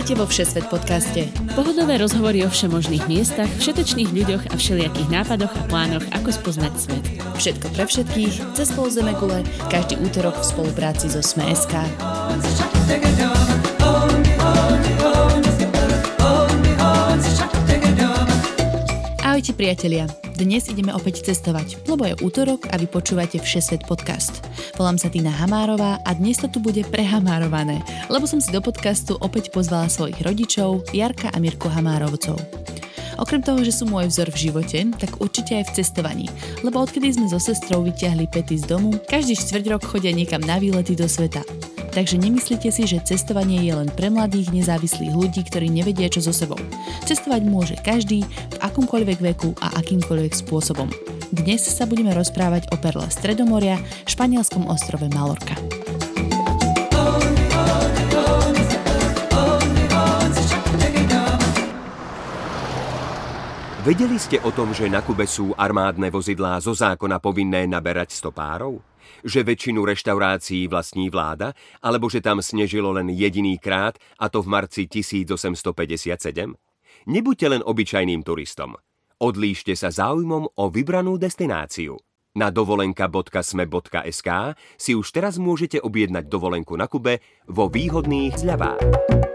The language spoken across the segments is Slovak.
Vítajte vo Všesvet podcaste. Pohodové rozhovory o všemožných miestach, všetečných ľuďoch a všelijakých nápadoch a plánoch, ako spoznať svet. Všetko pre všetkých, cez pol gule, každý útorok v spolupráci so Sme.sk. Ahojte priatelia, dnes ideme opäť cestovať, lebo je útorok a vy počúvate Všesvet podcast. Volám sa Tina Hamárová a dnes to tu bude prehamárované, lebo som si do podcastu opäť pozvala svojich rodičov, Jarka a Mirku Hamárovcov. Okrem toho, že sú môj vzor v živote, tak určite aj v cestovaní, lebo odkedy sme so sestrou vyťahli pety z domu, každý štvrť rok chodia niekam na výlety do sveta. Takže nemyslíte si, že cestovanie je len pre mladých nezávislých ľudí, ktorí nevedia čo so sebou. Cestovať môže každý, v akomkoľvek veku a akýmkoľvek spôsobom. Dnes sa budeme rozprávať o perle Stredomoria, španielskom ostrove Malorka. Vedeli ste o tom, že na Kube sú armádne vozidlá zo zákona povinné naberať stopárov? Že väčšinu reštaurácií vlastní vláda, alebo že tam snežilo len jediný krát, a to v marci 1857? Nebuďte len obyčajným turistom. Odlíšte sa záujmom o vybranú destináciu. Na dovolenka.sme.sk si už teraz môžete objednať dovolenku na Kube vo výhodných zľavách.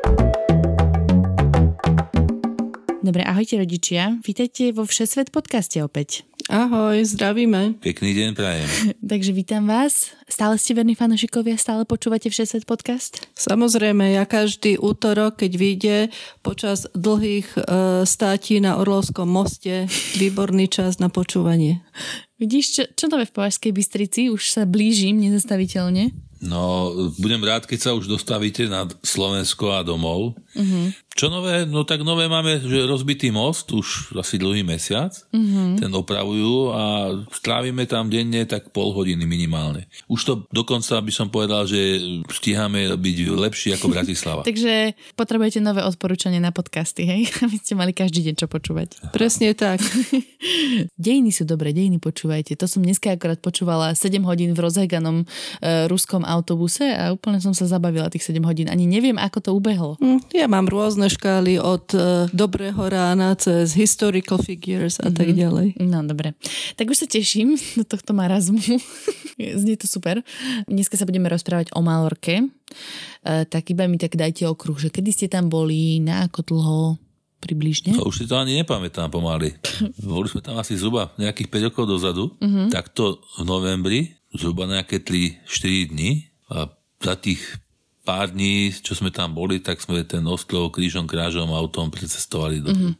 Dobre, ahojte rodičia. Vítajte vo Všesvet podcaste opäť. Ahoj, zdravíme. Pekný deň prajem. Takže vítam vás. Stále ste verní fanúšikovia, stále počúvate Všesvet podcast? Samozrejme, ja každý útorok, keď vyjde počas dlhých e, státí na Orlovskom moste, výborný čas na počúvanie. Vidíš, čo, čo to je v Považskej Bystrici? Už sa blížim nezastaviteľne. No, budem rád, keď sa už dostavíte na Slovensko a domov. Uh-huh. Čo nové? No tak nové máme, že rozbitý most už asi dlhý mesiac. Uh-huh. Ten opravujú a strávime tam denne tak pol hodiny minimálne. Už to dokonca by som povedal, že stíhame byť lepší ako Bratislava. Takže potrebujete nové odporúčanie na podcasty, hej? Aby ste mali každý deň čo počúvať. Presne tak. dejiny sú dobré, dejiny počúvajte. To som dneska akorát počúvala 7 hodín v rozheganom e, ruskom autobuse a úplne som sa zabavila tých 7 hodín. Ani neviem, ako to ubehlo. Mm, ja mám rôzne rôzne škály od uh, dobrého rána cez historical figures a mm-hmm. tak mhm. ďalej. No dobre. Tak už sa teším do tohto marazmu. Znie to super. Dneska sa budeme rozprávať o Malorke. Uh, tak iba mi tak dajte okruh, že kedy ste tam boli, na ako dlho, približne? No, už si to ani nepamätám pomaly. Boli sme tam asi zhruba nejakých 5 rokov dozadu, mm-hmm. takto v novembri, zhruba nejaké 3-4 dní a za tých pár dní, čo sme tam boli, tak sme ten ostrov krížom krážom autom precestovali do mm-hmm.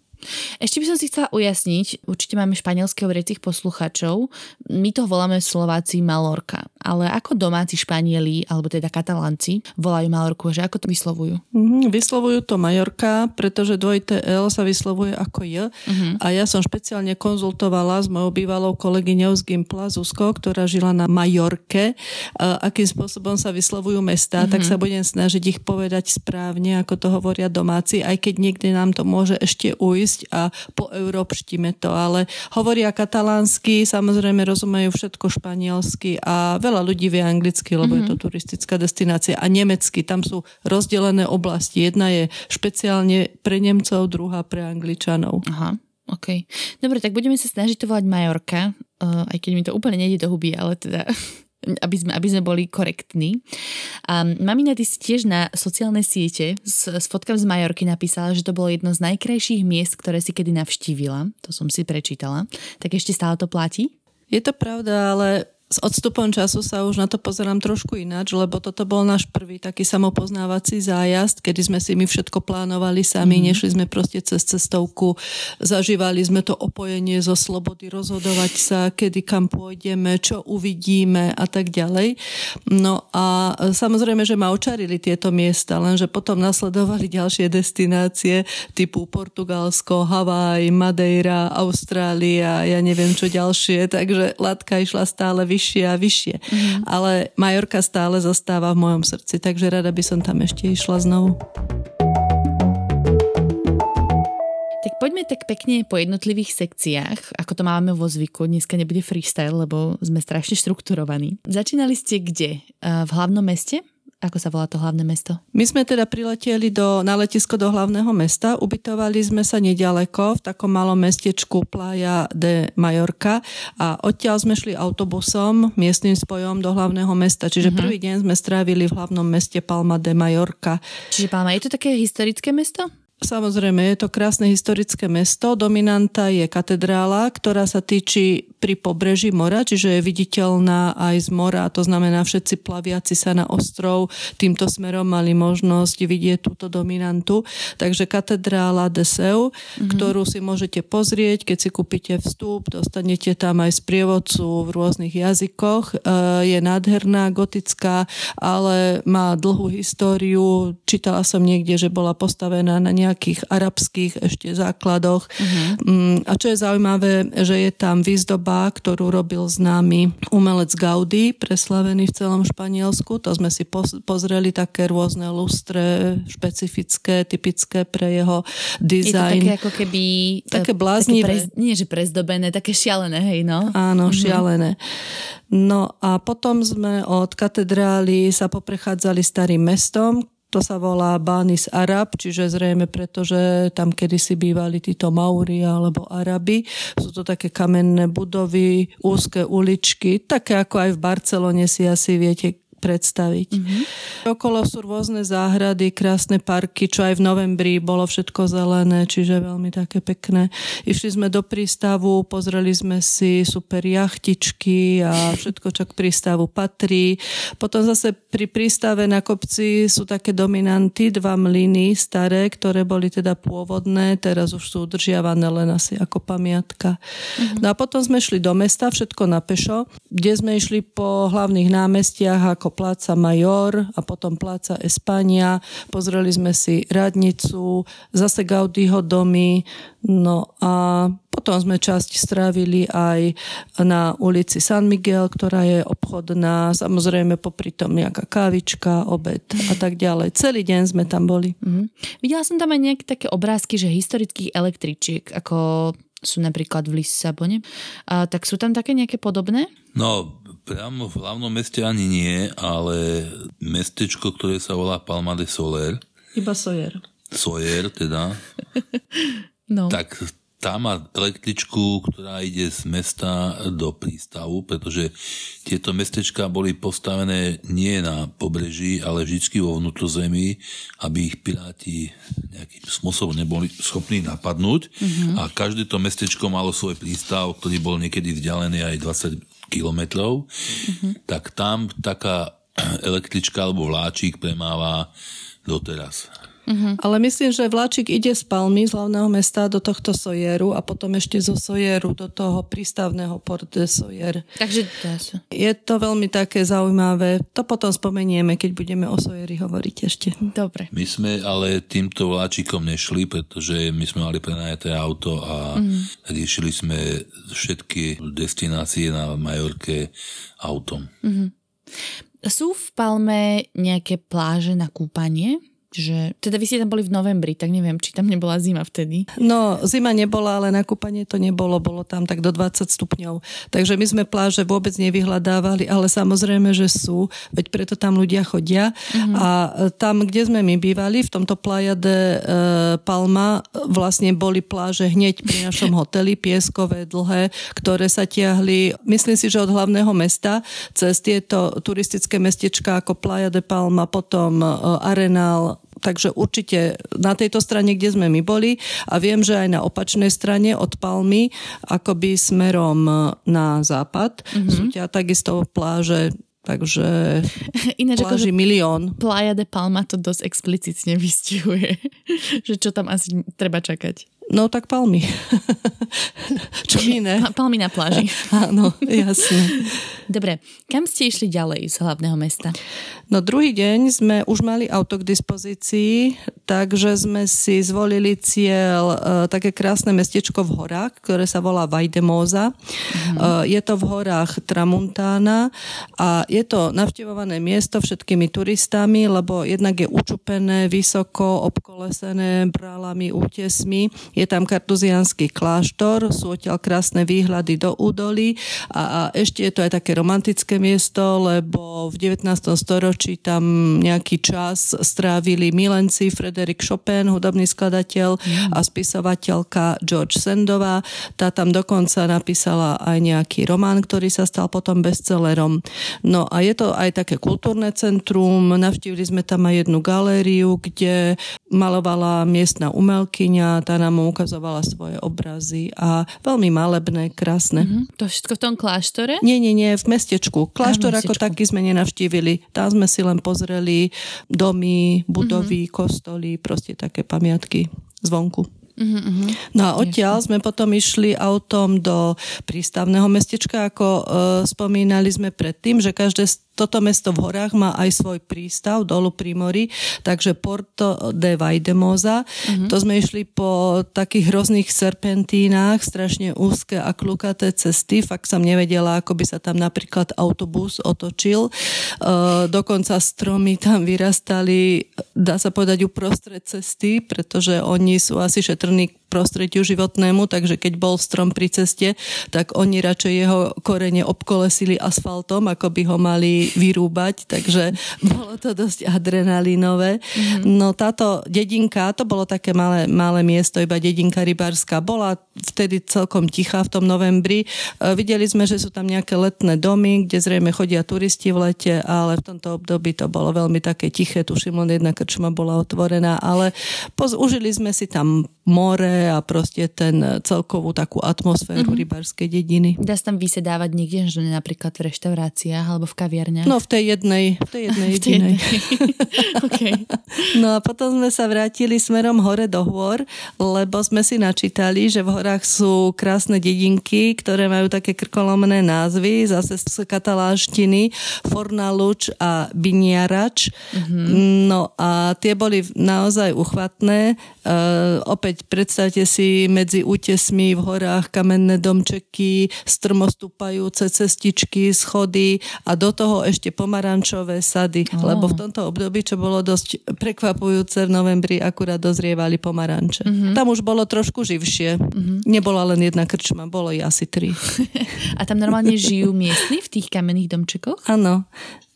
Ešte by som si chcela ujasniť, určite máme španielského hovoriacich posluchačov, my to voláme Slováci Malorka, ale ako domáci Španieli, alebo teda Katalánci, volajú Malorku, že ako to vyslovujú? Mm, vyslovujú to Majorka, pretože dvojité L sa vyslovuje ako J mm-hmm. a ja som špeciálne konzultovala s mojou bývalou kolegyňou z Gimpla Zuzko, ktorá žila na Majorke, akým spôsobom sa vyslovujú mesta, mm-hmm. tak sa budem snažiť ich povedať správne, ako to hovoria domáci, aj keď niekde nám to môže ešte ujsť ísť a po európštime to, ale hovoria katalánsky, samozrejme rozumejú všetko španielsky a veľa ľudí vie anglicky, lebo mm-hmm. je to mhm. turistická destinácia a nemecky, tam sú rozdelené oblasti. Jedna je špeciálne pre Nemcov, druhá pre Angličanov. Aha. OK. Dobre, tak budeme sa snažiť to volať Majorka, uh, aj keď mi to úplne nejde do huby, ale teda aby sme, aby sme boli korektní. A mamina, ty si tiež na sociálne siete s, s fotkami z Majorky napísala, že to bolo jedno z najkrajších miest, ktoré si kedy navštívila. To som si prečítala. Tak ešte stále to platí? Je to pravda, ale s odstupom času sa už na to pozerám trošku ináč, lebo toto bol náš prvý taký samopoznávací zájazd, kedy sme si my všetko plánovali sami, mm. nešli sme proste cez cestovku, zažívali sme to opojenie zo slobody rozhodovať sa, kedy kam pôjdeme, čo uvidíme a tak ďalej. No a samozrejme, že ma očarili tieto miesta, lenže potom nasledovali ďalšie destinácie typu Portugalsko, Havaj, Madeira, Austrália, ja neviem čo ďalšie, takže latka išla stále vyššie vyššie a vyššie. Mm. Ale Majorka stále zostáva v mojom srdci, takže rada by som tam ešte išla znovu. Tak poďme tak pekne po jednotlivých sekciách, ako to máme vo zvyku. Dneska nebude freestyle, lebo sme strašne štrukturovaní. Začínali ste kde? V hlavnom meste? Ako sa volá to hlavné mesto? My sme teda prileteli do, na letisko do hlavného mesta, ubytovali sme sa nedaleko v takom malom mestečku Playa de Mallorca a odtiaľ sme šli autobusom, miestnym spojom do hlavného mesta. Čiže mm-hmm. prvý deň sme strávili v hlavnom meste Palma de Mallorca. Čiže Palma, je to také historické mesto? Samozrejme, je to krásne historické mesto. Dominanta je katedrála, ktorá sa týči pri pobreží mora, čiže je viditeľná aj z mora. To znamená, všetci plaviaci sa na ostrov týmto smerom mali možnosť vidieť túto dominantu. Takže katedrála de Seu, mm-hmm. ktorú si môžete pozrieť, keď si kúpite vstup, dostanete tam aj sprievodcu v rôznych jazykoch. E, je nádherná, gotická, ale má dlhú históriu. Čítala som niekde, že bola postavená na nejakých arabských ešte základoch. Uh-huh. A čo je zaujímavé, že je tam výzdoba, ktorú robil známy umelec Gaudí, preslavený v celom Španielsku. To sme si pozreli také rôzne lustre, špecifické, typické pre jeho dizajn. Je to také ako keby... Také bláznivé. Také prez, nie, že prezdobené, také šialené, hej, no. Áno, uh-huh. šialené. No a potom sme od katedrály sa poprechádzali starým mestom, to sa volá Banis Arab, čiže zrejme preto, že tam kedysi bývali títo Mauri alebo Araby. Sú to také kamenné budovy, úzke uličky, také ako aj v Barcelone si asi viete predstaviť. Mm-hmm. Okolo sú rôzne záhrady, krásne parky, čo aj v novembri bolo všetko zelené, čiže veľmi také pekné. Išli sme do prístavu, pozreli sme si super jachtičky a všetko, čo k prístavu patrí. Potom zase pri prístave na kopci sú také dominanty, dva mlyny staré, ktoré boli teda pôvodné, teraz už sú udržiavané len asi ako pamiatka. Mm-hmm. No a potom sme šli do mesta, všetko na pešo, kde sme išli po hlavných námestiach ako Pláca Major a potom Pláca Espania. Pozreli sme si radnicu, zase Gaudiho domy, no a potom sme časť strávili aj na ulici San Miguel, ktorá je obchodná, samozrejme popri tom nejaká kávička, obed a tak ďalej. Celý deň sme tam boli. Mm-hmm. Videla som tam aj nejaké také obrázky, že historických električiek, ako sú napríklad v Lisabone. A, tak sú tam také nejaké podobné? No, priamo v hlavnom meste ani nie, ale mestečko, ktoré sa volá Palma de Soler. Iba Sojer. Sojer, teda. no. Tak tá má električku, ktorá ide z mesta do prístavu, pretože tieto mestečka boli postavené nie na pobreží, ale vždy vo vnútrozemí, aby ich piráti nejakým spôsobom neboli schopní napadnúť. Mm-hmm. A každé to mestečko malo svoj prístav, ktorý bol niekedy vzdialený aj 20 kilometrov. Mm-hmm. Tak tam taká električka alebo vláčik premáva doteraz. Uh-huh. Ale myslím, že vláčik ide z Palmy, z hlavného mesta, do tohto Sojeru a potom ešte zo Sojeru do toho prístavného Port de Sojer. Takže je to veľmi také zaujímavé. To potom spomenieme, keď budeme o Sojeri hovoriť ešte. Dobre. My sme ale týmto vláčikom nešli, pretože my sme mali prenajaté auto a uh-huh. riešili sme všetky destinácie na Majorke autom. Uh-huh. Sú v Palme nejaké pláže na kúpanie? Že teda vy ste tam boli v novembri, tak neviem, či tam nebola zima vtedy. No, zima nebola, ale na kúpanie to nebolo, bolo tam tak do 20 stupňov. Takže my sme pláže vôbec nevyhľadávali, ale samozrejme, že sú, veď preto tam ľudia chodia. Mm-hmm. A tam, kde sme my bývali, v tomto Playa de e, Palma, vlastne boli pláže hneď pri našom hoteli, pieskové, dlhé, ktoré sa tiahli, myslím si, že od hlavného mesta, cez tieto turistické mestečka ako Playa de Palma, potom e, Arenal, Takže určite na tejto strane, kde sme my boli a viem, že aj na opačnej strane od Palmy, akoby smerom na západ, mm-hmm. sú ťa takisto pláže Takže Ináč pláži ako, milión. Playa de Palma to dosť explicitne vystihuje, že čo tam asi treba čakať. No tak palmy. Čo iné? palmy na pláži. Áno, jasne. Dobre, kam ste išli ďalej z hlavného mesta? No druhý deň sme už mali auto k dispozícii, takže sme si zvolili cieľ, e, také krásne mestečko v horách, ktoré sa volá Vajdemoza. Mhm. E, je to v horách Tramuntána a je to navštevované miesto všetkými turistami, lebo jednak je učupené, vysoko, obkolesené brálami, útesmi je tam kartuzianský kláštor, sú odtiaľ krásne výhľady do údolí a, a ešte je to aj také romantické miesto, lebo v 19. storočí tam nejaký čas strávili milenci Frederik Chopin, hudobný skladateľ mm. a spisovateľka George Sandová. Tá tam dokonca napísala aj nejaký román, ktorý sa stal potom bestsellerom. No a je to aj také kultúrne centrum, navštívili sme tam aj jednu galériu, kde malovala miestna umelkyňa, tá nám ukazovala svoje obrazy a veľmi malebné, krásne. Mm-hmm. To všetko v tom kláštore? Nie, nie, nie, v mestečku. Kláštor ako taký sme nenavštívili. Tam sme si len pozreli domy, budovy, mm-hmm. kostoly, proste také pamiatky zvonku. Uh-huh, No a odtiaľ sme potom išli autom do prístavného mestečka, ako uh, spomínali sme predtým, že každé toto mesto v horách má aj svoj prístav dolu pri mori, takže Porto de Vajdemoza. Uh-huh. To sme išli po takých hrozných serpentínach, strašne úzke a klukaté cesty. Fakt som nevedela, ako by sa tam napríklad autobus otočil. Uh, dokonca stromy tam vyrastali, dá sa povedať, uprostred cesty, pretože oni sú asi šetrní prostrediu životnému, takže keď bol strom pri ceste, tak oni radšej jeho korene obkolesili asfaltom, ako by ho mali vyrúbať, takže bolo to dosť adrenalinové. Mm-hmm. No táto dedinka, to bolo také malé, malé miesto, iba dedinka rybárska, bola vtedy celkom tichá v tom novembri. E, videli sme, že sú tam nejaké letné domy, kde zrejme chodia turisti v lete, ale v tomto období to bolo veľmi také tiché, tuším len jedna krčma bola otvorená, ale poz, užili sme si tam more a proste ten e, celkovú takú atmosféru mm-hmm. rybárskej dediny. Dá sa tam vysedávať niekde, že napríklad v reštauráciách alebo v kaviarniach? No v tej jednej, v tej jednej jedinej. okay. No a potom sme sa vrátili smerom hore do hôr, lebo sme si načítali, že v horách sú krásne dedinky, ktoré majú také krkolomné názvy, zase z kataláštiny, Fornaluč a Biniarač. Mm-hmm. No a tie boli naozaj uchvatné. Uh, opäť predstavte si medzi útesmi v horách kamenné domčeky, strmostúpajúce cestičky, schody a do toho ešte pomarančové sady, oh. lebo v tomto období, čo bolo dosť prekvapujúce v novembri, akurát dozrievali pomaranče. Mm-hmm. Tam už bolo trošku živšie. Mm-hmm. Nebola len jedna krčma, bolo ich asi tri. a tam normálne žijú miestni v tých kamenných domčekoch? Áno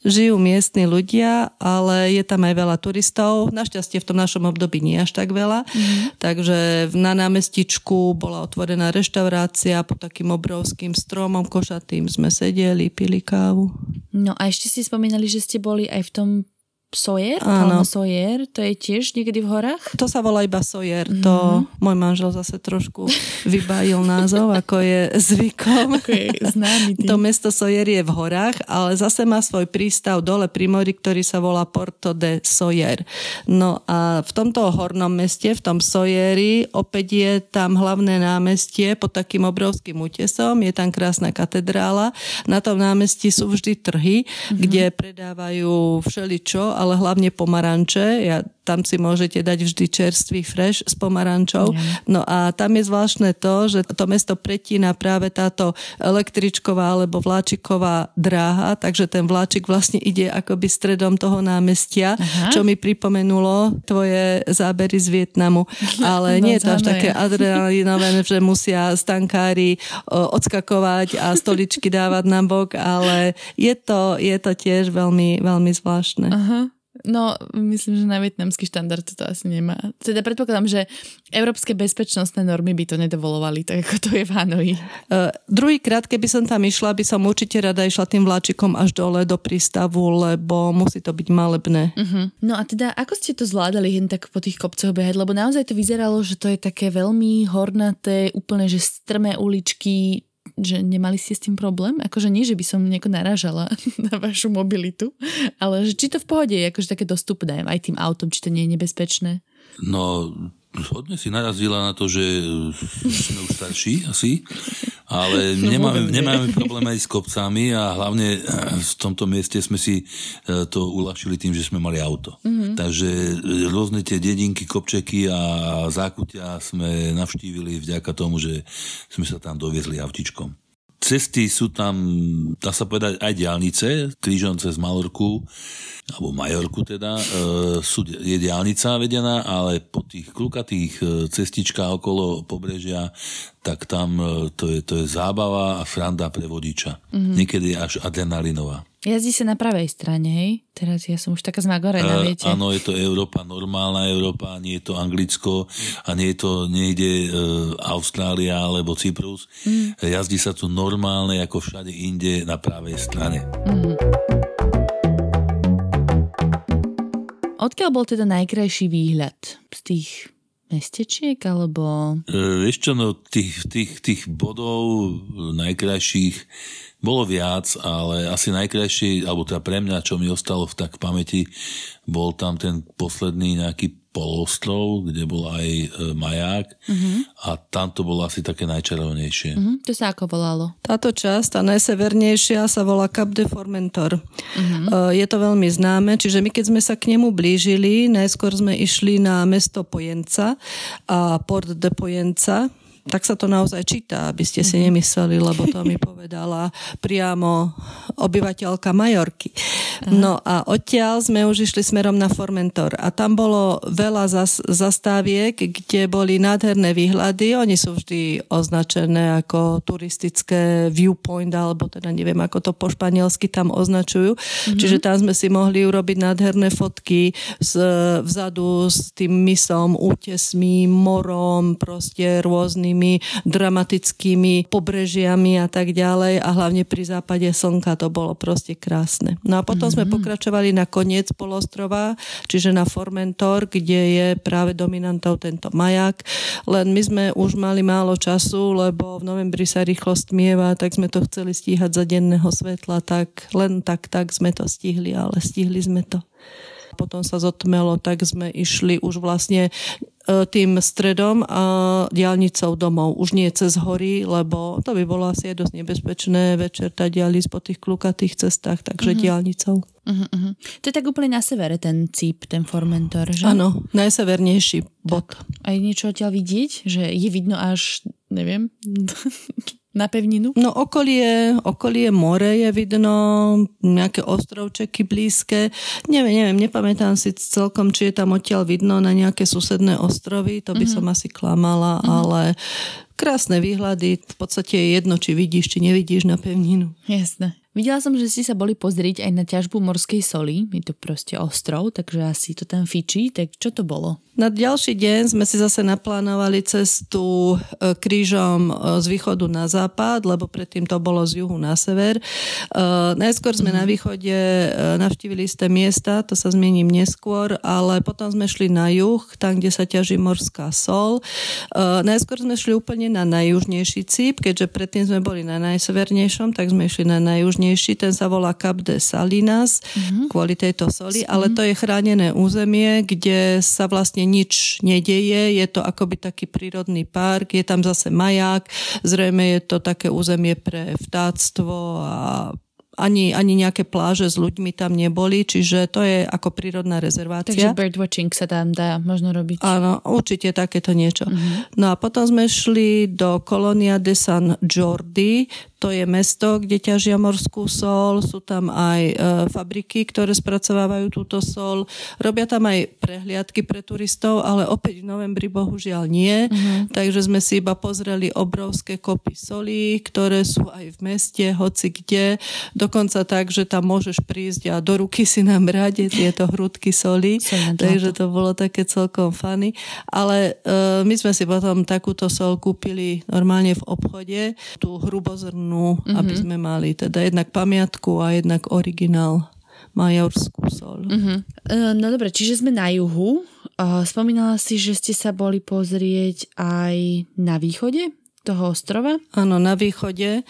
žijú miestni ľudia, ale je tam aj veľa turistov. Našťastie v tom našom období nie až tak veľa. Mm-hmm. Takže na námestičku bola otvorená reštaurácia pod takým obrovským stromom košatým sme sedeli, pili kávu. No a ešte si spomínali, že ste boli aj v tom Sojer, Áno. Sojer, to je tiež niekedy v horách? To sa volá iba Sojer, mm-hmm. to môj manžel zase trošku vybajil názov, ako je zvykom. Ako je známy tým. To mesto Sojer je v horách, ale zase má svoj prístav dole pri mori, ktorý sa volá Porto de Sojer. No a v tomto hornom meste, v tom Sojeri, opäť je tam hlavné námestie pod takým obrovským útesom, je tam krásna katedrála. Na tom námestí sú vždy trhy, mm-hmm. kde predávajú všeličo, ale hlavne pomaranče. Ja, tam si môžete dať vždy čerstvý fresh s pomarančou. No a tam je zvláštne to, že to mesto pretína práve táto električková alebo vláčiková dráha, takže ten vláčik vlastne ide akoby stredom toho námestia, Aha. čo mi pripomenulo tvoje zábery z Vietnamu. Ale no, nie je to až také adrenalinové, že musia stankári odskakovať a stoličky dávať na bok, ale je to, je to tiež veľmi, veľmi zvláštne. Aha. No, myslím, že na vietnamský štandard to asi nemá. Teda predpokladám, že európske bezpečnostné normy by to nedovolovali, tak ako to je v Hanoji. Uh, druhý krát, keby som tam išla, by som určite rada išla tým vláčikom až dole do prístavu, lebo musí to byť malebné. Uh-huh. No a teda, ako ste to zvládali hen tak po tých kopcoch behať? Lebo naozaj to vyzeralo, že to je také veľmi hornaté, úplne, že strmé uličky, že nemali ste s tým problém? Akože nie, že by som nejako narážala na vašu mobilitu, ale že či to v pohode je akože také dostupné aj tým autom, či to nie je nebezpečné? No, hodne si narazila na to, že sme už starší asi, ale nemáme, nemáme problém aj s kopcami a hlavne v tomto mieste sme si e, to uľahčili tým, že sme mali auto. Mm-hmm. Takže rôzne tie dedinky, kopčeky a zákutia sme navštívili vďaka tomu, že sme sa tam doviezli autičkom. Cesty sú tam, dá sa povedať, aj diálnice, krížom cez Malorku, alebo Majorku teda, e, sú, je diálnica vedená, ale po tých klukatých e, cestičkách okolo pobrežia, tak tam e, to je, to je zábava a franda pre vodiča. Mm-hmm. Niekedy až adrenalinová. Jazdí sa na pravej strane, hej? Teraz ja som už taká zmagorená, viete. Uh, áno, je to Európa, normálna Európa, nie je to Anglicko a nie je to niekde uh, Austrália alebo Cyprus. Mm. Jazdí sa tu normálne, ako všade inde, na pravej strane. Mm. Odkiaľ bol teda najkrajší výhľad z tých mestečiek, alebo... E, vieš no tých, tých, tých bodov najkrajších bolo viac, ale asi najkrajšie, alebo teda pre mňa, čo mi ostalo v tak pamäti, bol tam ten posledný nejaký polostrov, kde bol aj e, maják uh-huh. a tam to bolo asi také najčarovnejšie. Uh-huh. To sa ako volalo? Táto časť, tá najsevernejšia, sa volá Cap de Formentor. Uh-huh. Je to veľmi známe, čiže my keď sme sa k nemu blížili, najskôr sme išli na mesto Pojenca a Port de Pojenca, tak sa to naozaj číta, aby ste si mhm. nemysleli, lebo to mi povedala priamo obyvateľka Majorky. No a odtiaľ sme už išli smerom na Formentor a tam bolo veľa zas, zastáviek, kde boli nádherné výhľady. Oni sú vždy označené ako turistické viewpoint, alebo teda neviem, ako to po španielsky tam označujú. Mm-hmm. Čiže tam sme si mohli urobiť nádherné fotky z, vzadu s tým mysom, útesmi, morom, proste rôznymi tými dramatickými pobrežiami a tak ďalej a hlavne pri západe slnka to bolo proste krásne. No a potom mm-hmm. sme mhm. pokračovali na koniec polostrova, čiže na Formentor, kde je práve dominantou tento maják, len my sme už mali málo času, lebo v novembri sa rýchlo stmieva, tak sme to chceli stíhať za denného svetla, tak len tak, tak sme to stihli, ale stihli sme to potom sa zotmelo, tak sme išli už vlastne E, tým stredom a diálnicou domov. Už nie cez hory, lebo to by bolo asi aj dosť nebezpečné večer tá diálnic po tých klukatých cestách, takže uh-huh. diálnicou. Uh-huh, uh-huh. To je tak úplne na severe ten cíp, ten Formentor, že? Áno, najsevernejší bod. A je niečo odtiaľ vidieť? Že je vidno až, neviem, na pevninu? No okolie, okolie more je vidno, nejaké ostrovčeky blízke. Neviem, neviem, nepamätám si celkom, či je tam odtiaľ vidno na nejaké susedné ostrovy, to by uh-huh. som asi klamala, uh-huh. ale krásne výhľady, v podstate je jedno, či vidíš, či nevidíš na pevninu. Jasné. Videla som, že ste sa boli pozrieť aj na ťažbu morskej soli. Je to proste ostrov, takže asi to tam fičí. Tak čo to bolo? Na ďalší deň sme si zase naplánovali cestu e, krížom e, z východu na západ, lebo predtým to bolo z juhu na sever. E, najskôr sme mm-hmm. na východe navštívili isté miesta, to sa zmením neskôr, ale potom sme šli na juh, tam, kde sa ťaží morská sol. Najskôr sme šli úplne na najjužnejší cíp, keďže predtým sme boli na najsevernejšom, tak sme išli na najjužnejší, ten sa volá Cap de Salinas, mm-hmm. kvôli tejto soli, ale to je chránené územie, kde sa vlastne nič nedeje, je to akoby taký prírodný park, je tam zase maják, zrejme je to také územie pre vtáctvo a ani, ani nejaké pláže s ľuďmi tam neboli, čiže to je ako prírodná rezervácia. Takže birdwatching sa tam dá možno robiť. Áno, určite takéto niečo. Uh-huh. No a potom sme šli do kolónia de San Jordi, to je mesto, kde ťažia morskú sol, sú tam aj e, fabriky, ktoré spracovávajú túto sol. Robia tam aj prehliadky pre turistov, ale opäť v novembri bohužiaľ nie. Uh-huh. Takže sme si iba pozreli obrovské kopy solí, ktoré sú aj v meste, hoci kde. Dokonca tak, že tam môžeš prísť a do ruky si nám rade tieto hrudky soli. Takže to bolo také celkom fany. Ale e, my sme si potom takúto sol kúpili normálne v obchode, tú hrubozrnú mm-hmm. aby sme mali teda jednak pamiatku a jednak originál majorskú sol. Mm-hmm. No dobre, čiže sme na juhu. Spomínala si, že ste sa boli pozrieť aj na východe toho ostrova? Áno, na východe.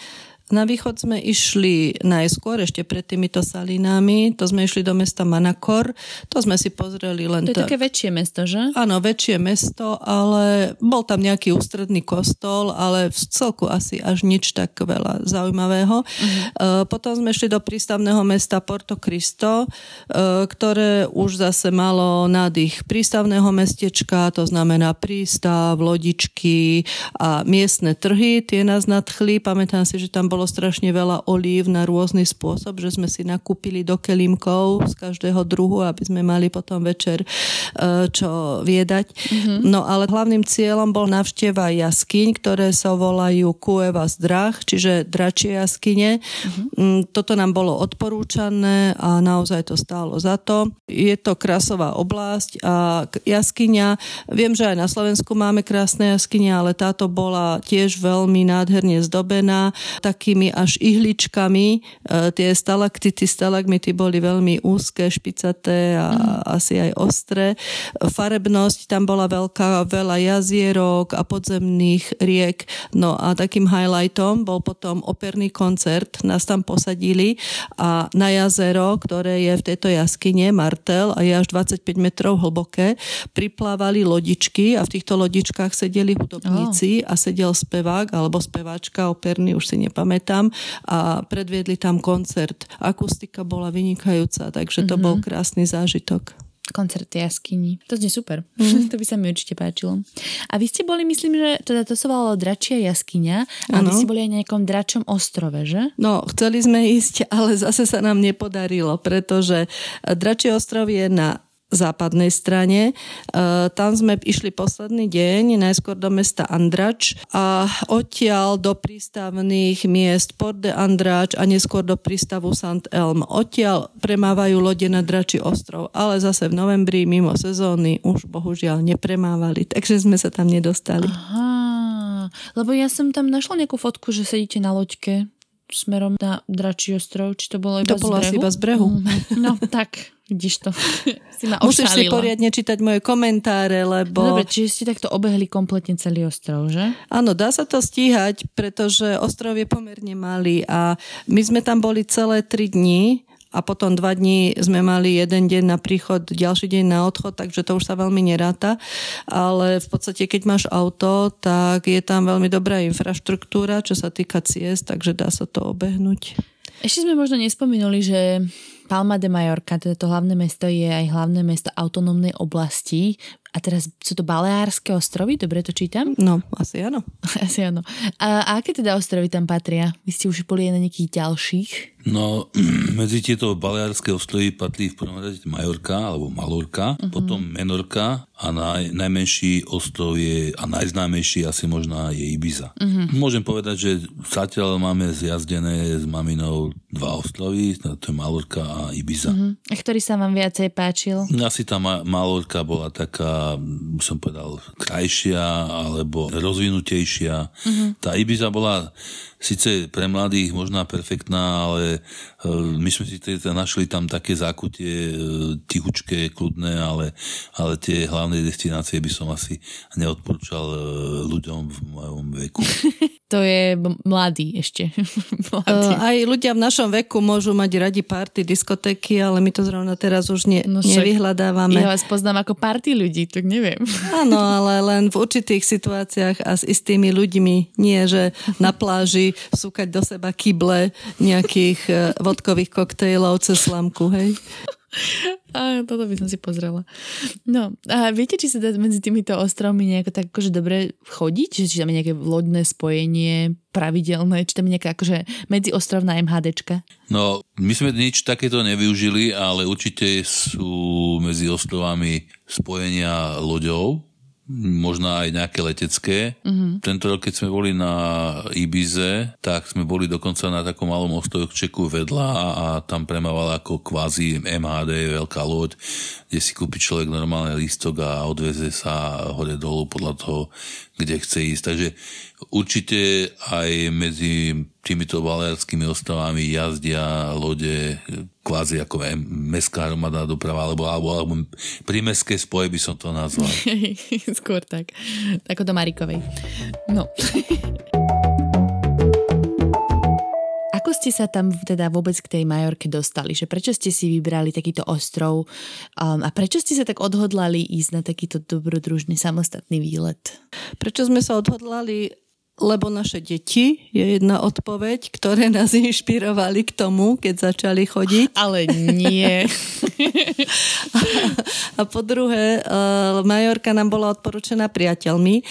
Na východ sme išli najskôr, ešte pred týmito salinami, to sme išli do mesta Manakor, to sme si pozreli len... To je také väčšie mesto, že? Áno, väčšie mesto, ale bol tam nejaký ústredný kostol, ale v celku asi až nič tak veľa zaujímavého. Uh-huh. Potom sme išli do prístavného mesta Porto Cristo, e, ktoré už zase malo nádych prístavného mestečka, to znamená prístav, lodičky a miestne trhy, tie nás nadchli. Pamätám si, že tam bol bolo strašne veľa olív na rôzny spôsob, že sme si nakúpili do kelímkov z každého druhu, aby sme mali potom večer e, čo viedať. Mm-hmm. No ale hlavným cieľom bol navšteva jaskyň, ktoré sa volajú Kueva zdrah, čiže dračie jaskyne. Mm-hmm. Toto nám bolo odporúčané a naozaj to stálo za to. Je to krásová oblasť a jaskyňa, viem, že aj na Slovensku máme krásne jaskyne, ale táto bola tiež veľmi nádherne zdobená takými až ihličkami. E, tie stalaktity, stalagmity boli veľmi úzke, špicaté a mm. asi aj ostré. Farebnosť tam bola veľká, veľa jazierok a podzemných riek. No a takým highlightom bol potom operný koncert. Nás tam posadili a na jazero, ktoré je v tejto jaskyne, Martel, a je až 25 metrov hlboké, priplávali lodičky a v týchto lodičkách sedeli hudobníci oh. a sedel spevák alebo speváčka operný, už si nepamätám, a predviedli tam koncert. Akustika bola vynikajúca, takže to mm-hmm. bol krásny zážitok koncert jaskyni. To znie super. Mm. to by sa mi určite páčilo. A vy ste boli, myslím, že teda to sa volalo Dračia jaskyňa a ano. vy ste boli aj na nejakom dračom ostrove, že? No, chceli sme ísť, ale zase sa nám nepodarilo, pretože Dračie ostrov je na západnej strane. E, tam sme išli posledný deň, najskôr do mesta Andrač a odtiaľ do prístavných miest Port de Andrač a neskôr do prístavu St. Elm. Odtiaľ premávajú lode na Drači ostrov, ale zase v novembri mimo sezóny už bohužiaľ nepremávali, takže sme sa tam nedostali. Aha, lebo ja som tam našla nejakú fotku, že sedíte na loďke smerom na Dračí ostrov, či to bolo iba to bolo z brehu? asi iba z brehu. Mm-hmm. No tak, vidíš to. si ma Musíš si poriadne čítať moje komentáre, lebo... No dobre, čiže ste takto obehli kompletne celý ostrov, že? Áno, dá sa to stíhať, pretože ostrov je pomerne malý a my sme tam boli celé tri dni a potom dva dní sme mali jeden deň na príchod, ďalší deň na odchod, takže to už sa veľmi neráta. Ale v podstate, keď máš auto, tak je tam veľmi dobrá infraštruktúra, čo sa týka ciest, takže dá sa to obehnúť. Ešte sme možno nespomenuli, že Palma de Mallorca, teda to hlavné mesto, je aj hlavné mesto autonómnej oblasti. A teraz sú to Baleárske ostrovy, dobre to čítam? No, asi áno. asi áno. A, a aké teda ostrovy tam patria? Vy ste už boli aj na nejakých ďalších? No, medzi tieto Baleárske ostrovy patrí v prvom rade Majorka alebo Malorka, uh-huh. potom Menorka a naj, najmenší ostrov je a najznámejší asi možná je Ibiza. Uh-huh. Môžem povedať, že zatiaľ máme zjazdené s maminou dva ostrovy, to je Malorka a Ibiza. Uh-huh. A ktorý sa vám viacej páčil? Asi tá Malorka bola taká, by som povedal, krajšia alebo rozvinutejšia. Uh-huh. Tá Ibiza bola síce pre mladých možná perfektná, ale e, my sme si teda našli tam také zákutie e, tichučké, kľudné, ale, ale tie hlavné destinácie by som asi neodporúčal e, ľuďom v mojom veku. to je mladý ešte. mladý. Aj ľudia v našom veku môžu mať radi party, diskotéky, ale my to zrovna teraz už ne, no nevyhľadávame. Ja vás poznám ako party ľudí, tak neviem. Áno, ale len v určitých situáciách a s istými ľuďmi. Nie, že na pláži súkať do seba kyble nejakých e, vodkových koktejlov cez slamku, hej? A toto by som si pozrela. No, a viete, či sa dá medzi týmito ostrovmi nejako tak akože dobre chodiť? Či, či tam je nejaké lodné spojenie pravidelné? Či tam je nejaká akože medziostrovná MHDčka? No, my sme nič takéto nevyužili, ale určite sú medzi ostrovami spojenia loďou, možno aj nejaké letecké. Mm-hmm. Tento rok, keď sme boli na Ibize, tak sme boli dokonca na takom malom ostojčeku vedľa a, a tam premávala ako kvázi MHD, veľká loď, kde si kúpi človek normálne lístok a odveze sa hore dolu podľa toho, kde chce ísť. Takže určite aj medzi týmito balearskými ostrovami jazdia lode kvázi ako mestská hromadná doprava, alebo, alebo, alebo prímestské spoje by som to nazval. Skôr tak. Ako do Marikovej. No. Ako ste sa tam teda vôbec k tej Majorke dostali? Že prečo ste si vybrali takýto ostrov um, a prečo ste sa tak odhodlali ísť na takýto dobrodružný samostatný výlet? Prečo sme sa odhodlali lebo naše deti je jedna odpoveď, ktoré nás inšpirovali k tomu, keď začali chodiť. Ale nie. a, po druhé, uh, Majorka nám bola odporučená priateľmi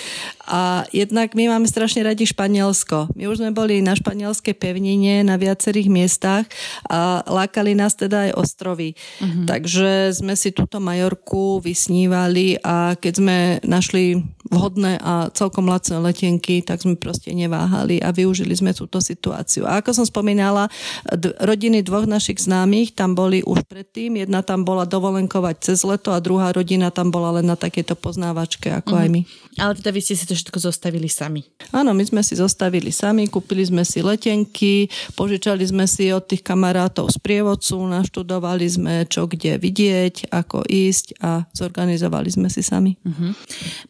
a jednak my máme strašne radi Španielsko. My už sme boli na španielskej pevnine na viacerých miestach a lákali nás teda aj ostrovy. Uh-huh. Takže sme si túto Majorku vysnívali a keď sme našli vhodné a celkom lacné letenky, tak sme proste neváhali a využili sme túto situáciu. A ako som spomínala, d- rodiny dvoch našich známych tam boli už predtým. Jedna tam bola dovolenkovať cez leto a druhá rodina tam bola len na takéto poznávačke ako mm-hmm. aj my. Ale teda vy ste si to všetko zostavili sami. Áno, my sme si zostavili sami, kúpili sme si letenky, požičali sme si od tých kamarátov z prievodcu, naštudovali sme, čo kde vidieť, ako ísť a zorganizovali sme si sami. Mm-hmm.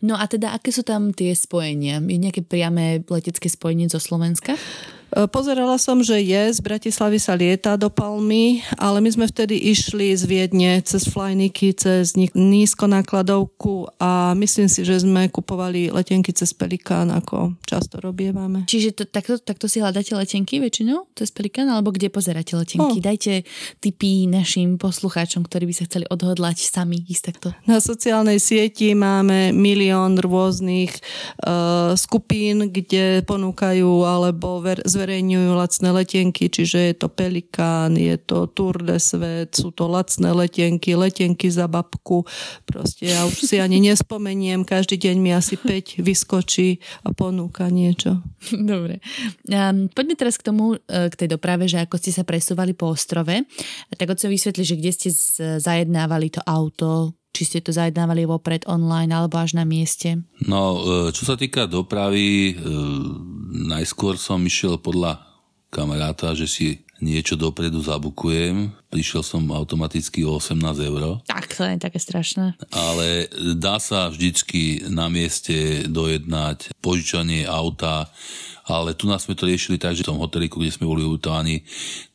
No a teda aké sú tam tie spojenia? Je nejaké priame letecké spojenie zo Slovenska? E, pozerala som, že je, z Bratislavy sa lieta do Palmy, ale my sme vtedy išli z Viedne cez Flajniky, cez nízko nákladovku a myslím si, že sme kupovali letenky cez Pelikán, ako často robievame. Čiže to, takto, takto si hľadáte letenky väčšinou cez Pelikán, alebo kde pozeráte letenky? Oh. Dajte tipy našim poslucháčom, ktorí by sa chceli odhodlať sami ísť takto. Na sociálnej sieti máme milión rôznych uh, skupín, kde ponúkajú alebo ver, zverejňujú lacné letenky, čiže je to Pelikán, je to Tour de Svet, sú to lacné letenky, letenky za babku. Proste ja už si ani nespomeniem, každý deň mi asi 5 vyskočí a ponúka niečo. Dobre. Um, poďme teraz k tomu, e, k tej doprave, že ako ste sa presúvali po ostrove. Tak od vysvetli, že kde ste zajednávali to auto, či ste to zajednávali vopred online alebo až na mieste? No, e, čo sa týka dopravy, e, najskôr som išiel podľa kamaráta, že si niečo dopredu zabukujem. Prišiel som automaticky o 18 eur. Tak, to je také strašné. Ale dá sa vždycky na mieste dojednať požičanie auta, ale tu nás sme to riešili tak, že v tom hoteliku, kde sme boli ubytovaní,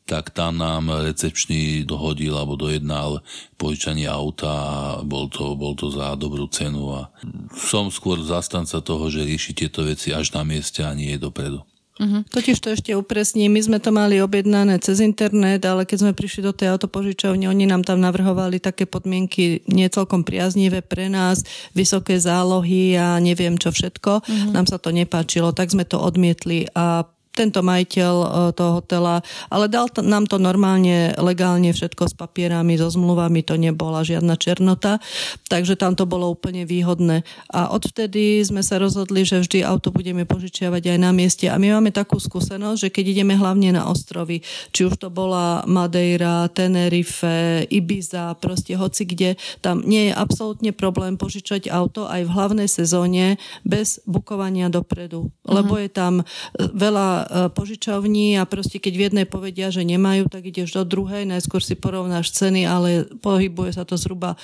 tak tam nám recepčný dohodil alebo dojednal požičanie auta a bol to, bol to za dobrú cenu a som skôr zastanca toho, že rieši tieto veci až na mieste a nie dopredu. Uh-huh. Totiž to ešte upresním, my sme to mali objednané cez internet, ale keď sme prišli do tej autopožičovne, oni nám tam navrhovali také podmienky nie celkom priaznivé pre nás, vysoké zálohy a neviem čo všetko. Uh-huh. Nám sa to nepáčilo, tak sme to odmietli a tento majiteľ e, toho hotela, ale dal to, nám to normálne, legálne všetko s papierami, so zmluvami, to nebola žiadna černota, takže tam to bolo úplne výhodné. A odvtedy sme sa rozhodli, že vždy auto budeme požičiavať aj na mieste a my máme takú skúsenosť, že keď ideme hlavne na ostrovy, či už to bola Madeira, Tenerife, Ibiza, proste hoci kde, tam nie je absolútne problém požičať auto aj v hlavnej sezóne bez bukovania dopredu, uh-huh. lebo je tam veľa E, požičovní a proste keď v jednej povedia, že nemajú, tak ideš do druhej, najskôr si porovnáš ceny, ale pohybuje sa to zhruba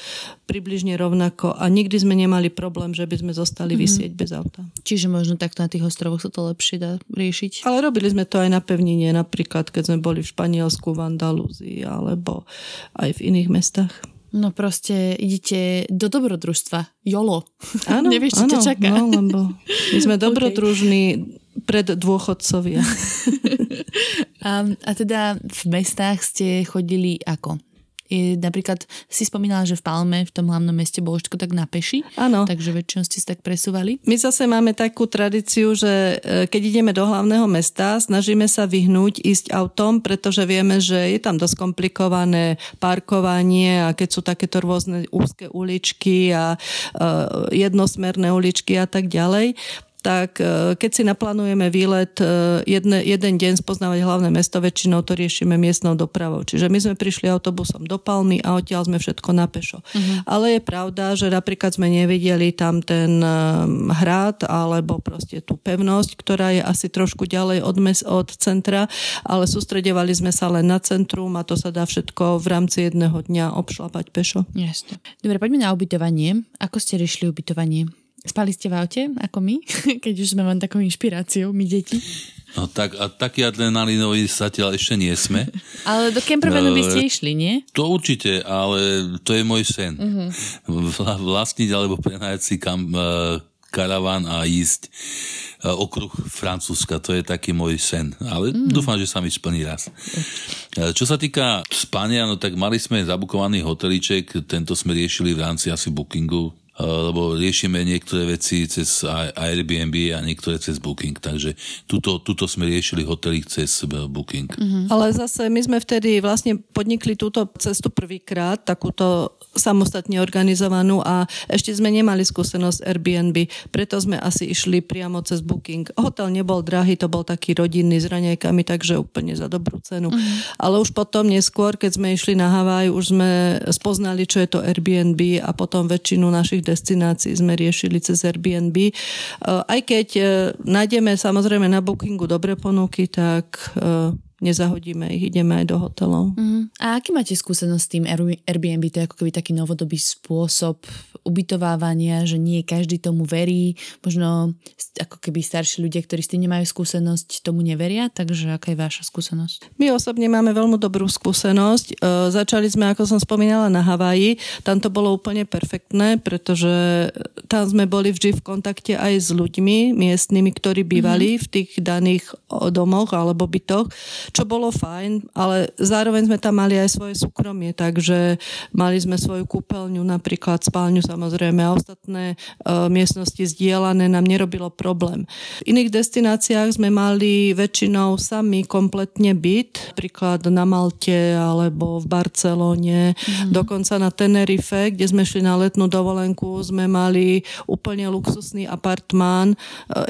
približne rovnako a nikdy sme nemali problém, že by sme zostali mm-hmm. vysieť bez auta. Čiže možno takto na tých ostrovoch sa to lepšie dá riešiť? Ale robili sme to aj na pevnine, napríklad keď sme boli v Španielsku, v Andalúzii alebo aj v iných mestách. No proste idete do dobrodružstva. Jolo. Áno, Nevieš, čo áno, ťa čaká. No, lebo my sme dobrodružní okay. Pred dôchodcovia. a, a teda v mestách ste chodili ako? Je, napríklad si spomínala, že v Palme, v tom hlavnom meste bolo všetko tak na peši. Áno. Takže väčšinou ste sa tak presúvali. My zase máme takú tradíciu, že e, keď ideme do hlavného mesta, snažíme sa vyhnúť ísť autom, pretože vieme, že je tam dosť komplikované parkovanie a keď sú takéto rôzne úzke uličky a uh, jednosmerné uličky a tak ďalej tak e, keď si naplánujeme výlet e, jedne, jeden deň spoznávať hlavné mesto, väčšinou to riešime miestnou dopravou. Čiže my sme prišli autobusom do Palmy a odtiaľ sme všetko na pešo. Uh-huh. Ale je pravda, že napríklad sme nevideli tam ten e, hrad alebo proste tú pevnosť, ktorá je asi trošku ďalej od, mes, od centra, ale sústredovali sme sa len na centrum a to sa dá všetko v rámci jedného dňa obšlapať pešo. Jasne. Dobre, poďme na ubytovanie. Ako ste riešili ubytovanie? Spali ste v aute, ako my, keď už sme len takou inšpiráciou, my deti? No tak, a taký adrenalinový zatiaľ ešte nie sme. ale do campervanu by ste išli, nie? To určite, ale to je môj sen. Uh-huh. Vlastniť alebo prenajať si kam, uh, karavan a ísť e, okruh Francúzska. To je taký môj sen. Ale mm. dúfam, že sa mi splní raz. E, čo sa týka spania, no tak mali sme zabukovaný hoteliček, tento sme riešili v rámci asi bookingu lebo riešime niektoré veci cez Airbnb a niektoré cez Booking, takže tuto, tuto sme riešili hotely cez eh, Booking. Mm-hmm. Ale zase my sme vtedy vlastne podnikli túto cestu prvýkrát, takúto samostatne organizovanú a ešte sme nemali skúsenosť Airbnb, preto sme asi išli priamo cez Booking. Hotel nebol drahý, to bol taký rodinný s raňajkami, takže úplne za dobrú cenu. Mm-hmm. Ale už potom neskôr, keď sme išli na Havaj, už sme spoznali, čo je to Airbnb a potom väčšinu našich destinácií sme riešili cez Airbnb. E, aj keď e, nájdeme samozrejme na bookingu dobre ponuky, tak e, nezahodíme ich, ideme aj do hotelov. Uh-huh. A aký máte skúsenosť s tým Airbnb? To je ako keby taký novodobý spôsob ubytovávania, že nie každý tomu verí. Možno ako keby starší ľudia, ktorí s tým nemajú skúsenosť, tomu neveria. Takže aká je vaša skúsenosť? My osobne máme veľmi dobrú skúsenosť. E, začali sme, ako som spomínala, na Havaji. Tam to bolo úplne perfektné, pretože tam sme boli vždy v kontakte aj s ľuďmi miestnymi, ktorí bývali uh-huh. v tých daných domoch alebo bytoch čo bolo fajn, ale zároveň sme tam mali aj svoje súkromie, takže mali sme svoju kúpeľňu, napríklad spálňu samozrejme a ostatné e, miestnosti zdieľané nám nerobilo problém. V iných destináciách sme mali väčšinou sami kompletne byt, napríklad na Malte alebo v Barcelone, mm. dokonca na Tenerife, kde sme šli na letnú dovolenku, sme mali úplne luxusný apartmán, e,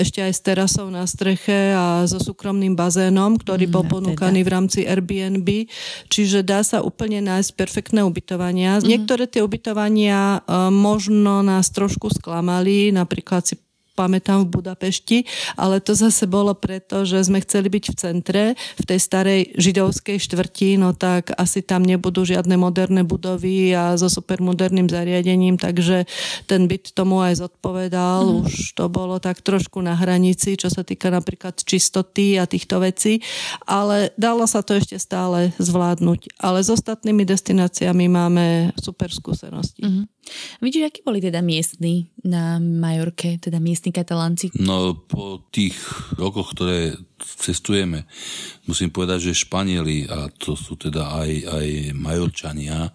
ešte aj s terasou na streche a so súkromným bazénom, ktorý bol ponúknutý ponúkaný v rámci Airbnb, čiže dá sa úplne nájsť perfektné ubytovania. Mm-hmm. Niektoré tie ubytovania uh, možno nás trošku sklamali, napríklad si pamätám v Budapešti, ale to zase bolo preto, že sme chceli byť v centre, v tej starej židovskej štvrti, no tak asi tam nebudú žiadne moderné budovy a so supermoderným zariadením, takže ten byt tomu aj zodpovedal, mm. už to bolo tak trošku na hranici, čo sa týka napríklad čistoty a týchto vecí, ale dalo sa to ešte stále zvládnuť. Ale s ostatnými destináciami máme super skúsenosti. Mm-hmm. Vidíš, akí boli teda miestni na Majorke, teda miestni katalánci? No po tých rokoch, ktoré cestujeme, musím povedať, že Španieli, a to sú teda aj, aj Majorčania,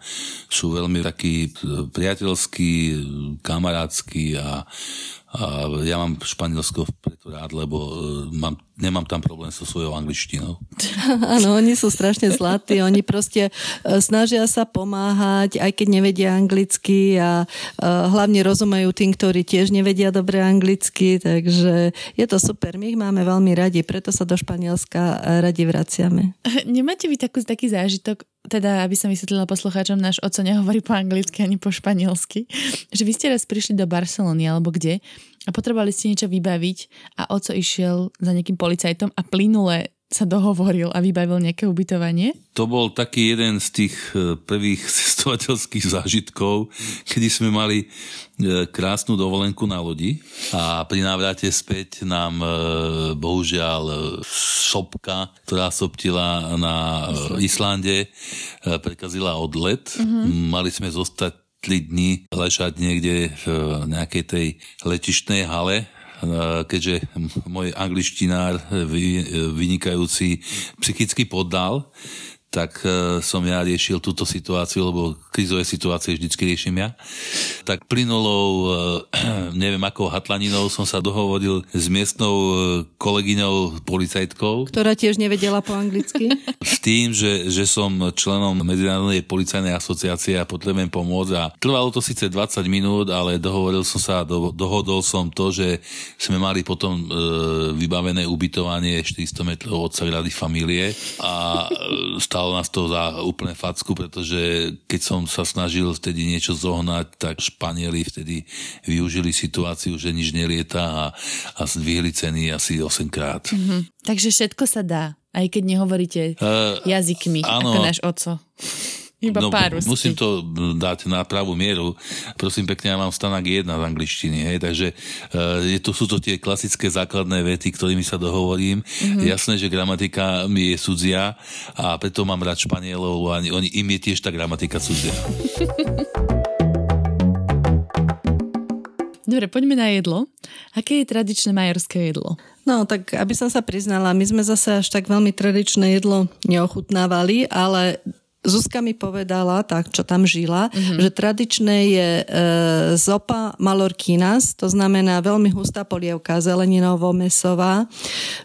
sú veľmi takí priateľskí, kamarátsky a, a ja mám Španielsko preto rád, lebo uh, mám, nemám tam problém so svojou angličtinou. Áno, oni sú strašne zlatí, oni proste uh, snažia sa pomáhať, aj keď nevedia anglicky a uh, hlavne rozumejú tým, ktorí tiež nevedia dobre anglicky, takže je to super, my ich máme veľmi radi, preto sa do Španielska radi vraciame. Nemáte vy takú, taký zážitok, teda aby som vysvetlila poslucháčom, náš oco nehovorí po anglicky ani po španielsky, že vy ste raz prišli do Barcelony alebo kde a potrebovali ste niečo vybaviť a oco išiel za nejakým policajtom a plynule sa dohovoril a vybavil nejaké ubytovanie? To bol taký jeden z tých e, prvých cestovateľských zážitkov, kedy sme mali e, krásnu dovolenku na lodi a pri návrate späť nám e, bohužiaľ sopka, ktorá soptila na Islande, prekazila odlet. Mm-hmm. Mali sme zostať 3 dní ležať niekde v nejakej tej letištnej hale keďže môj angličtinár vynikajúci psychicky poddal, tak e, som ja riešil túto situáciu, lebo krizové situácie vždycky riešim ja. Tak plynulou, e, neviem akou hatlaninou som sa dohovoril s miestnou e, kolegyňou policajtkou. Ktorá tiež nevedela po anglicky. S tým, že, že som členom Medzinárodnej policajnej asociácie a potrebujem pomôcť. A trvalo to síce 20 minút, ale dohovoril som sa, do, dohodol som to, že sme mali potom e, vybavené ubytovanie 400 metrov od Sagrady Familie a stále Stalo nás to za úplne facku, pretože keď som sa snažil vtedy niečo zohnať, tak Španieli vtedy využili situáciu, že nič nelieta a, a zdvihli ceny asi 8 krát. Mm-hmm. Takže všetko sa dá, aj keď nehovoríte uh, jazykmi, áno, ako náš oco. Iba no, pár musím to dať na pravú mieru. Prosím pekne, ja mám stanak jedna z angličtiny, hej, takže uh, je to, sú to tie klasické základné vety, ktorými sa dohovorím. Mm-hmm. Jasné, že gramatika mi je cudzia a preto mám rád Španielov, a oni, im je tiež tá gramatika cudzia. Dobre, poďme na jedlo. Aké je tradičné majorské jedlo? No, tak aby som sa priznala, my sme zase až tak veľmi tradičné jedlo neochutnávali, ale Zuzka mi povedala, tak čo tam žila, mm-hmm. že tradičné je e, zopa malorkinas, to znamená veľmi hustá polievka zeleninovo-mesová,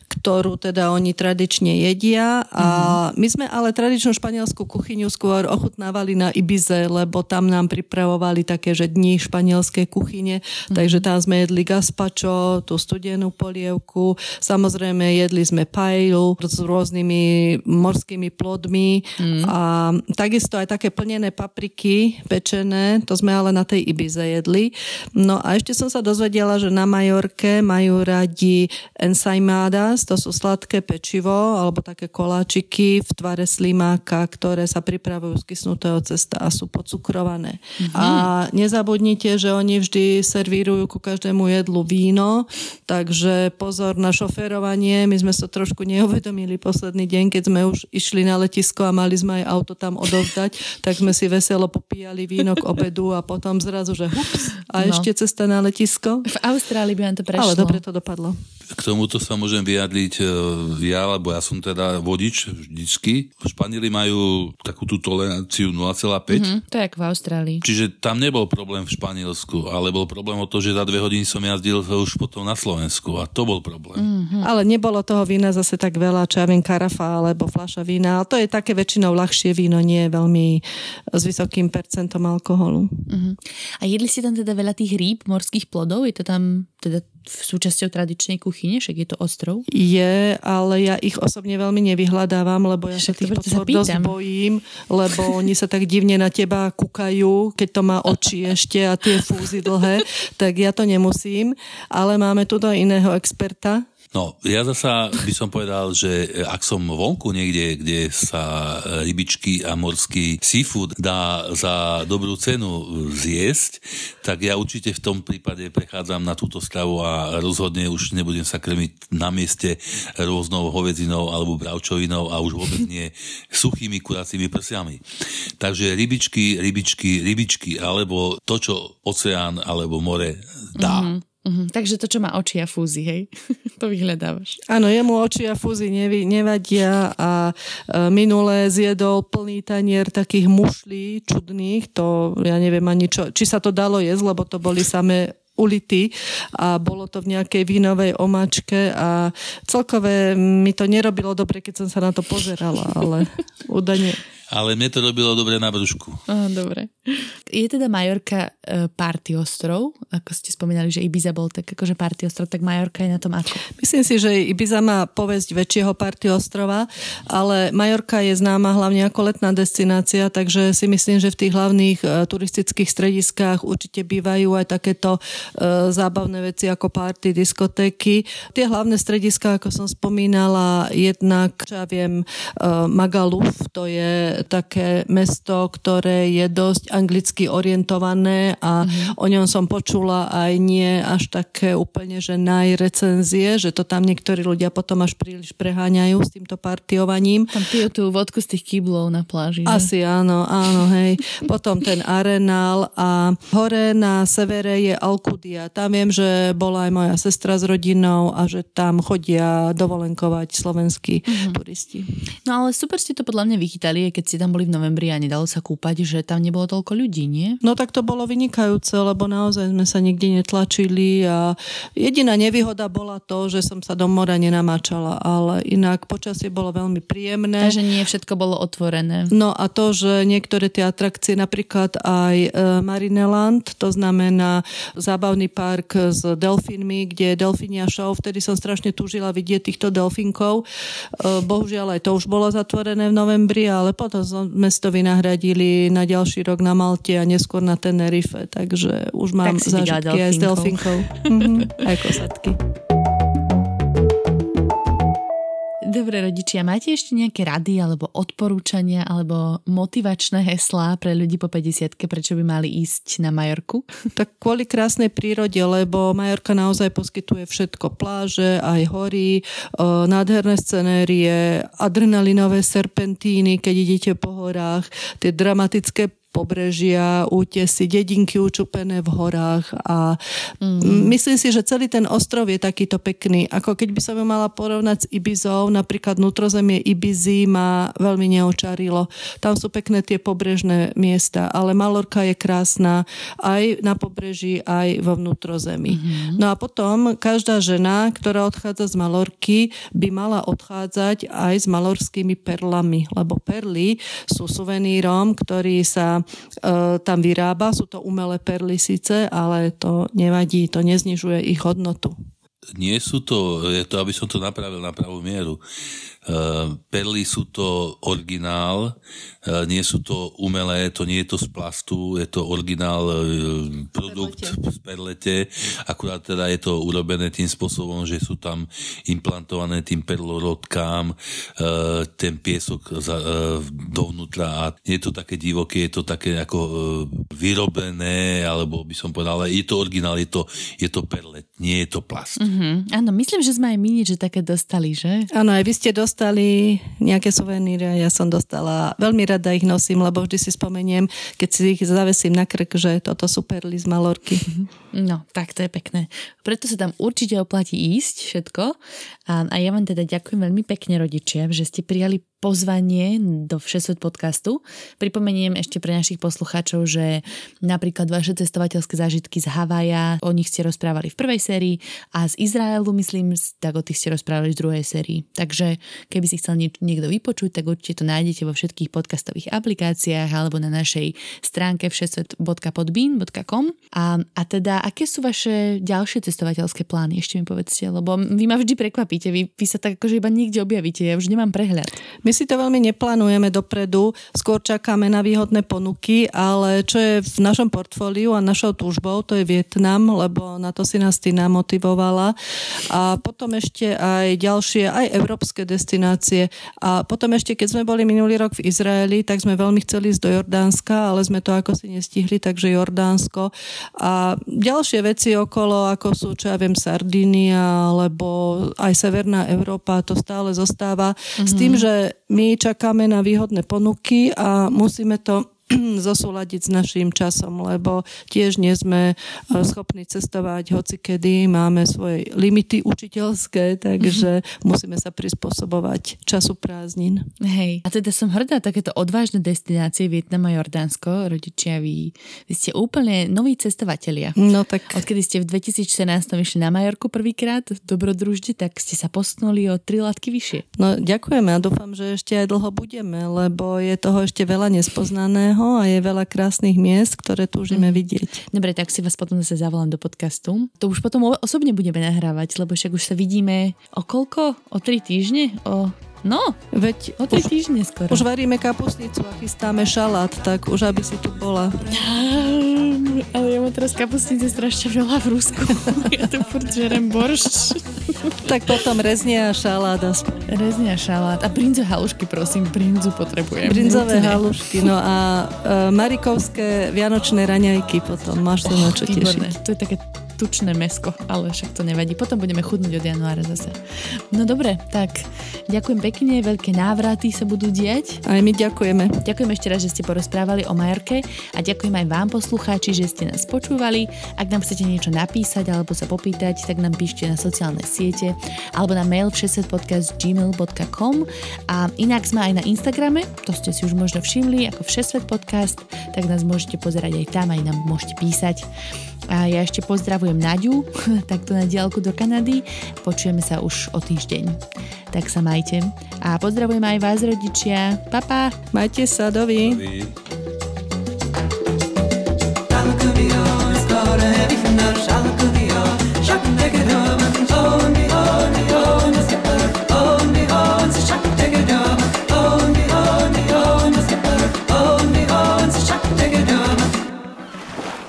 ktorú teda oni tradične jedia a mm-hmm. my sme ale tradičnú španielskú kuchyňu skôr ochutnávali na Ibize, lebo tam nám pripravovali také, že dní španielskej kuchyne, mm-hmm. takže tam sme jedli gazpacho, tú studenú polievku, samozrejme jedli sme paelu s rôznymi morskými plodmi mm-hmm. a takisto aj také plnené papriky pečené, to sme ale na tej Ibize jedli. No a ešte som sa dozvedela, že na Majorke majú radi ensaimadas, to sú sladké pečivo alebo také koláčiky v tvare slimáka, ktoré sa pripravujú z kysnutého cesta a sú pocukrované. Mm-hmm. A nezabudnite, že oni vždy servírujú ku každému jedlu víno, takže pozor na šoferovanie. My sme sa trošku neuvedomili posledný deň, keď sme už išli na letisko a mali sme aj auto tam odovzdať, tak sme si veselo popíjali víno k obedu a potom zrazu, že hups, a no. ešte cesta na letisko. V Austrálii by vám to prešlo. Ale dobre to dopadlo. K tomuto sa môžem vyjadriť e, ja, lebo ja som teda vodič vždycky. Španieli majú takú tú toleranciu 0,5. Mm-hmm, to je ako v Austrálii. Čiže tam nebol problém v Španielsku, ale bol problém o to, že za dve hodiny som jazdil už potom na Slovensku a to bol problém. Mm-hmm. Ale nebolo toho vína zase tak veľa, čo ja viem, karafa alebo fľaša vína, ale to je také väčšinou ľahšie víno, nie je veľmi s vysokým percentom alkoholu. Mm-hmm. A jedli si tam teda veľa tých rýb, morských plodov? Je to tam teda súčasťou tradičnej kuchyne, však je to ostrov? Je, ale ja ich osobne veľmi nevyhľadávam, lebo ja však sa tých potvor dosť bojím, lebo oni sa tak divne na teba kúkajú, keď to má oči ešte a tie fúzy dlhé, tak ja to nemusím, ale máme tu do iného experta, No, ja zasa by som povedal, že ak som vonku niekde, kde sa rybičky a morský seafood dá za dobrú cenu zjesť, tak ja určite v tom prípade prechádzam na túto stravu a rozhodne už nebudem sa krmiť na mieste rôznou hovedzinou alebo bravčovinou a už vôbec nie suchými kuracími prsiami. Takže rybičky, rybičky, rybičky, alebo to, čo oceán alebo more dá. Mm-hmm. Uh-huh. Takže to, čo má oči a fúzy, hej? to vyhľadávaš. Áno, jemu oči a fúzy nevy, nevadia a e, minulé zjedol plný tanier takých mušlí čudných, to ja neviem ani čo, či sa to dalo jesť, lebo to boli samé ulity a bolo to v nejakej vínovej omačke a celkové mi to nerobilo dobre, keď som sa na to pozerala, ale údajne ale mne to robilo dobre na brúšku. Dobre. Je teda Majorka e, party ostrov, ako ste spomínali, že Ibiza bol tak akože party ostrov, tak Majorka je na tom ako? Myslím si, že Ibiza má povesť väčšieho party ostrova, ale Majorka je známa hlavne ako letná destinácia, takže si myslím, že v tých hlavných e, turistických strediskách určite bývajú aj takéto e, zábavné veci ako party, diskotéky. Tie hlavné strediska, ako som spomínala, jednak, čo ja viem, e, Magaluf, to je také mesto, ktoré je dosť anglicky orientované a mm-hmm. o ňom som počula aj nie až také úplne, že najrecenzie, že to tam niektorí ľudia potom až príliš preháňajú s týmto partiovaním. Tam pijú tú vodku z tých kyblov na pláži. Že? Asi áno, áno, hej. Potom ten Arenal a hore na severe je Alcudia. Tam viem, že bola aj moja sestra s rodinou a že tam chodia dovolenkovať slovenskí mm-hmm. turisti. No ale super ste to podľa mňa vychytali, keď ste tam boli v novembri a nedalo sa kúpať, že tam nebolo toľko ľudí, nie? No tak to bolo vynikajúce, lebo naozaj sme sa nikde netlačili a jediná nevýhoda bola to, že som sa do mora nenamáčala, ale inak počasie bolo veľmi príjemné. Takže nie všetko bolo otvorené. No a to, že niektoré tie atrakcie, napríklad aj e, Marineland, to znamená zábavný park s delfínmi, kde je delfínia show, vtedy som strašne túžila vidieť týchto delfínkov. E, bohužiaľ aj to už bolo zatvorené v novembri, ale potom sme to vynahradili na ďalší rok na Malte a neskôr na Tenerife, takže už mám tak zážitky aj s delfinkou. mm-hmm, aj kosatky. Dobre rodičia, máte ešte nejaké rady alebo odporúčania alebo motivačné heslá pre ľudí po 50 prečo by mali ísť na Majorku? Tak kvôli krásnej prírode, lebo Majorka naozaj poskytuje všetko. Pláže, aj hory, nádherné scenérie, adrenalinové serpentíny, keď idete po horách, tie dramatické pobrežia, útesy, dedinky učupené v horách a mm. myslím si, že celý ten ostrov je takýto pekný. Ako keď by som ju mala porovnať s Ibizou, napríklad vnútrozemie Ibizy ma veľmi neočarilo. Tam sú pekné tie pobrežné miesta, ale Malorka je krásna aj na pobreží, aj vo vnútrozemí. Mm-hmm. No a potom každá žena, ktorá odchádza z Malorky, by mala odchádzať aj s malorskými perlami, lebo perly sú suvenírom, ktorý sa tam vyrába. Sú to umelé perly síce, ale to nevadí, to neznižuje ich hodnotu. Nie sú to, je to, aby som to napravil na pravú mieru. E, perly sú to originál, e, nie sú to umelé, to nie je to z plastu, je to originál e, produkt z perlete, akurát teda je to urobené tým spôsobom, že sú tam implantované tým perlorodkám ten piesok dovnútra a nie je to také divoké, je to také ako vyrobené, alebo by som povedal, ale je to originál, je to, je to perlet, nie je to plast. Mm-hmm. Áno, myslím, že sme aj my že také dostali, že? Áno, aj vy ste dostali nejaké suveníry ja som dostala. Veľmi rada ich nosím, lebo vždy si spomeniem, keď si ich zavesím na krk, že toto sú perly z Malorky. No, tak to je pekné. Preto sa tam určite oplatí ísť všetko. A, a ja vám teda ďakujem veľmi pekne rodičia, že ste prijali pozvanie do Všesvet podcastu. Pripomeniem ešte pre našich poslucháčov, že napríklad vaše cestovateľské zážitky z Havaja, o nich ste rozprávali v prvej sérii a z Izraelu, myslím, tak o tých ste rozprávali v druhej sérii. Takže keby si chcel niekto vypočuť, tak určite to nájdete vo všetkých podcastových aplikáciách alebo na našej stránke všesvet.podbean.com a, a teda, aké sú vaše ďalšie cestovateľské plány? Ešte mi povedzte, lebo vy ma vždy prekvapíte, vy, vy sa tak akože iba niekde objavíte, ja už nemám prehľad. My si to veľmi neplánujeme dopredu, skôr čakáme na výhodné ponuky, ale čo je v našom portfóliu a našou túžbou, to je Vietnam, lebo na to si nás Tina motivovala. A potom ešte aj ďalšie, aj európske destinácie. A potom ešte, keď sme boli minulý rok v Izraeli, tak sme veľmi chceli ísť do Jordánska, ale sme to ako si nestihli, takže Jordánsko. A ďalšie veci okolo, ako sú, čo ja viem, Sardinia, alebo aj Severná Európa, to stále zostáva. Mm-hmm. S tým, že my čakáme na výhodné ponuky a musíme to zosúľadiť s našim časom, lebo tiež nie sme e, schopní cestovať hoci kedy, máme svoje limity učiteľské, takže mm-hmm. musíme sa prispôsobovať času prázdnin. Hej, a teda som hrdá takéto odvážne destinácie Vietnam a Jordánsko, rodičia, vy, vy ste úplne noví cestovatelia. No tak. Odkedy ste v 2014 išli na Majorku prvýkrát dobrodružde, tak ste sa postnuli o tri látky vyššie. No ďakujeme a dúfam, že ešte aj dlho budeme, lebo je toho ešte veľa nespoznaného pekného a je veľa krásnych miest, ktoré túžime mm. vidieť. Dobre, tak si vás potom zase zavolám do podcastu. To už potom osobne budeme nahrávať, lebo však už sa vidíme o koľko? O tri týždne? O No, veď o tri týždne skoro. Už varíme kapusnicu a chystáme šalát, tak už aby si tu bola. Ale ja mám teraz kapusnice strašne veľa v Rusku. ja tu furt žerem boršč. Tak potom rezne a šalát aspoň. Rezne a šalát. A brinzo halušky, prosím, brinzu potrebujem. Brinzové halušky, no a uh, marikovské vianočné raňajky potom. Máš sa oh, na čo tešiť. To je také tučné mesko, ale však to nevadí. Potom budeme chudnúť od januára zase. No dobre, tak ďakujem pekne, veľké návraty sa budú diať. Aj my ďakujeme. Ďakujem ešte raz, že ste porozprávali o Majorke a ďakujem aj vám poslucháči, že ste nás počúvali. Ak nám chcete niečo napísať alebo sa popýtať, tak nám píšte na sociálne siete alebo na mail všesvetpodcast.gmail.com a inak sme aj na Instagrame, to ste si už možno všimli, ako Všesvet podcast, tak nás môžete pozerať aj tam, aj nám môžete písať. A ja ešte pozdravujem Naďu, takto na diálku do Kanady. Počujeme sa už o týždeň. Tak sa majte. A pozdravujem aj vás, rodičia. Papa. Majte sa, dovi. dovi.